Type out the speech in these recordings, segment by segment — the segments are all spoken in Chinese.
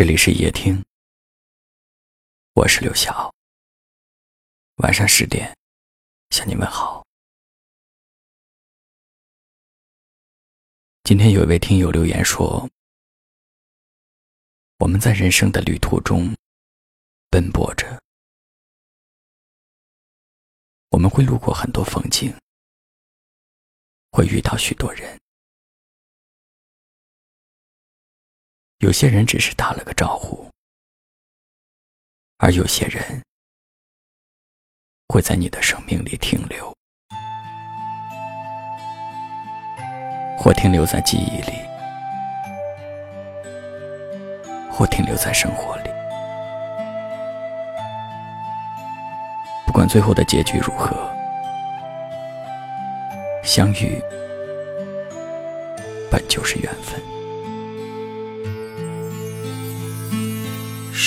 这里是夜听，我是刘晓。晚上十点向你问好。今天有一位听友留言说：“我们在人生的旅途中奔波着，我们会路过很多风景，会遇到许多人。”有些人只是打了个招呼，而有些人会在你的生命里停留，或停留在记忆里，或停留在生活里。不管最后的结局如何，相遇本就是缘分。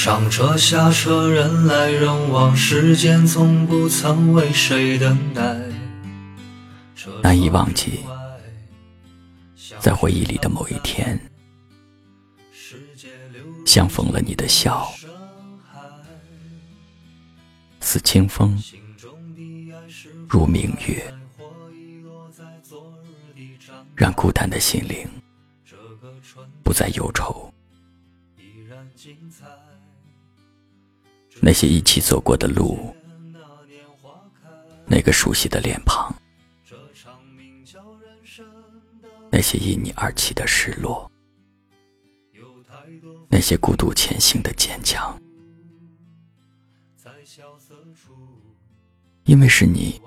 上车下车，人来人往，时间从不曾为谁等待。难以忘记，在回忆里的某一天，相逢了你的笑，似清风，如明月，让孤单的心灵不再忧愁。依然精彩那些一起走过的路，那个熟悉的脸庞，那些因你而起的失落，那些孤独前行的坚强，因为是你，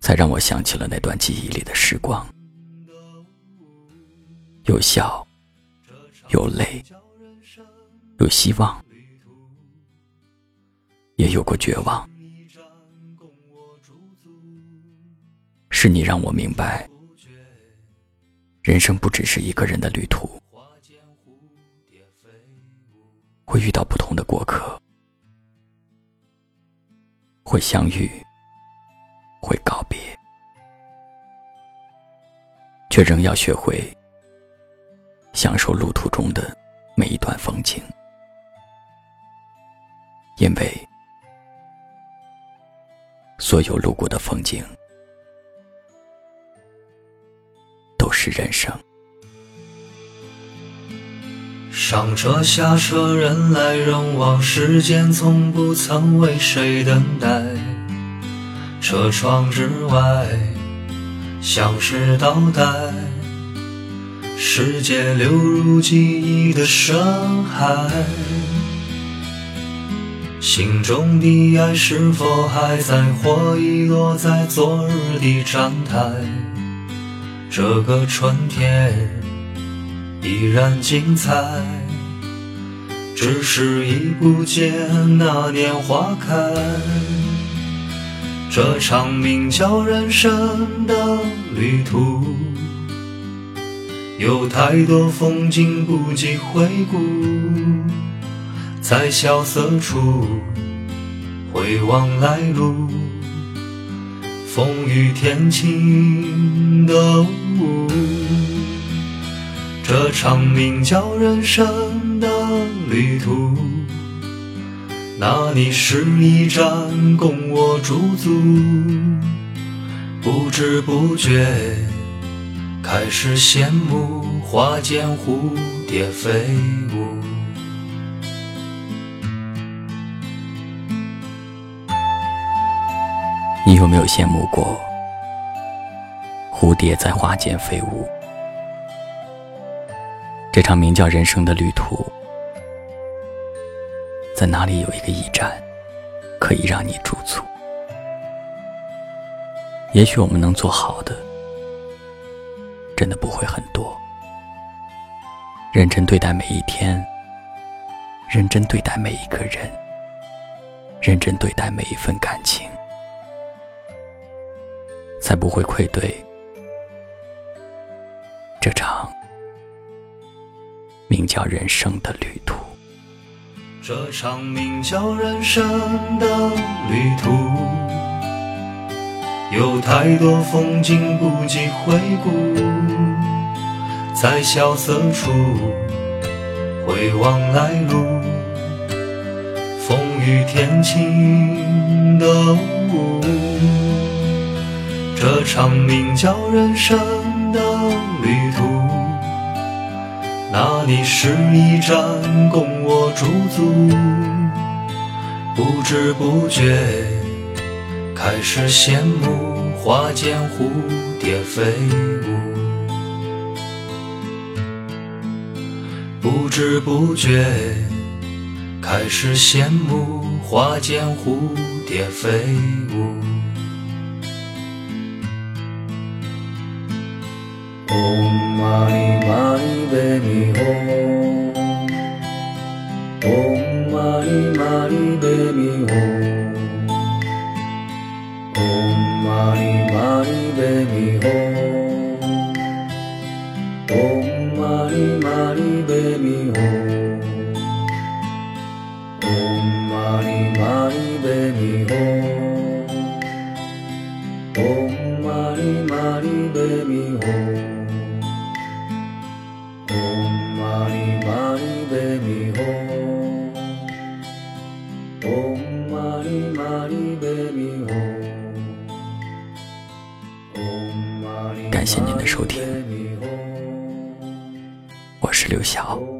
才让我想起了那段记忆里的时光，有笑，有泪，有希望。有过绝望，是你让我明白，人生不只是一个人的旅途，会遇到不同的过客，会相遇，会告别，却仍要学会享受路途中的每一段风景，因为。所有路过的风景，都是人生。上车下车，人来人往，时间从不曾为谁等待。车窗之外，像是倒带，世界流入记忆的深海。心中的爱是否还在，或遗落在昨日的站台？这个春天依然精彩，只是已不见那年花开。这场名叫人生的旅途，有太多风景不及回顾。在萧瑟处回望来路，风雨天晴的雾。这场名叫人生的旅途，那里是一站供我驻足。不知不觉开始羡慕花间蝴蝶飞舞。你有没有羡慕过蝴蝶在花间飞舞？这场名叫人生的旅途，在哪里有一个驿站可以让你驻足？也许我们能做好的，真的不会很多。认真对待每一天，认真对待每一个人，认真对待每一份感情。才不会愧对这场名叫人生的旅途。这场名叫人生的旅途，有太多风景不及回顾，在萧瑟处回望来路，风雨天晴的，这场名叫人生的旅途。那里是一站，供我驻足。不知不觉，开始羡慕花间蝴蝶飞舞。不知不觉，开始羡慕花间蝴蝶飞舞。ほんまにマイベニほんまにほんまにほんまにほんまに感谢您的收听，我是刘晓。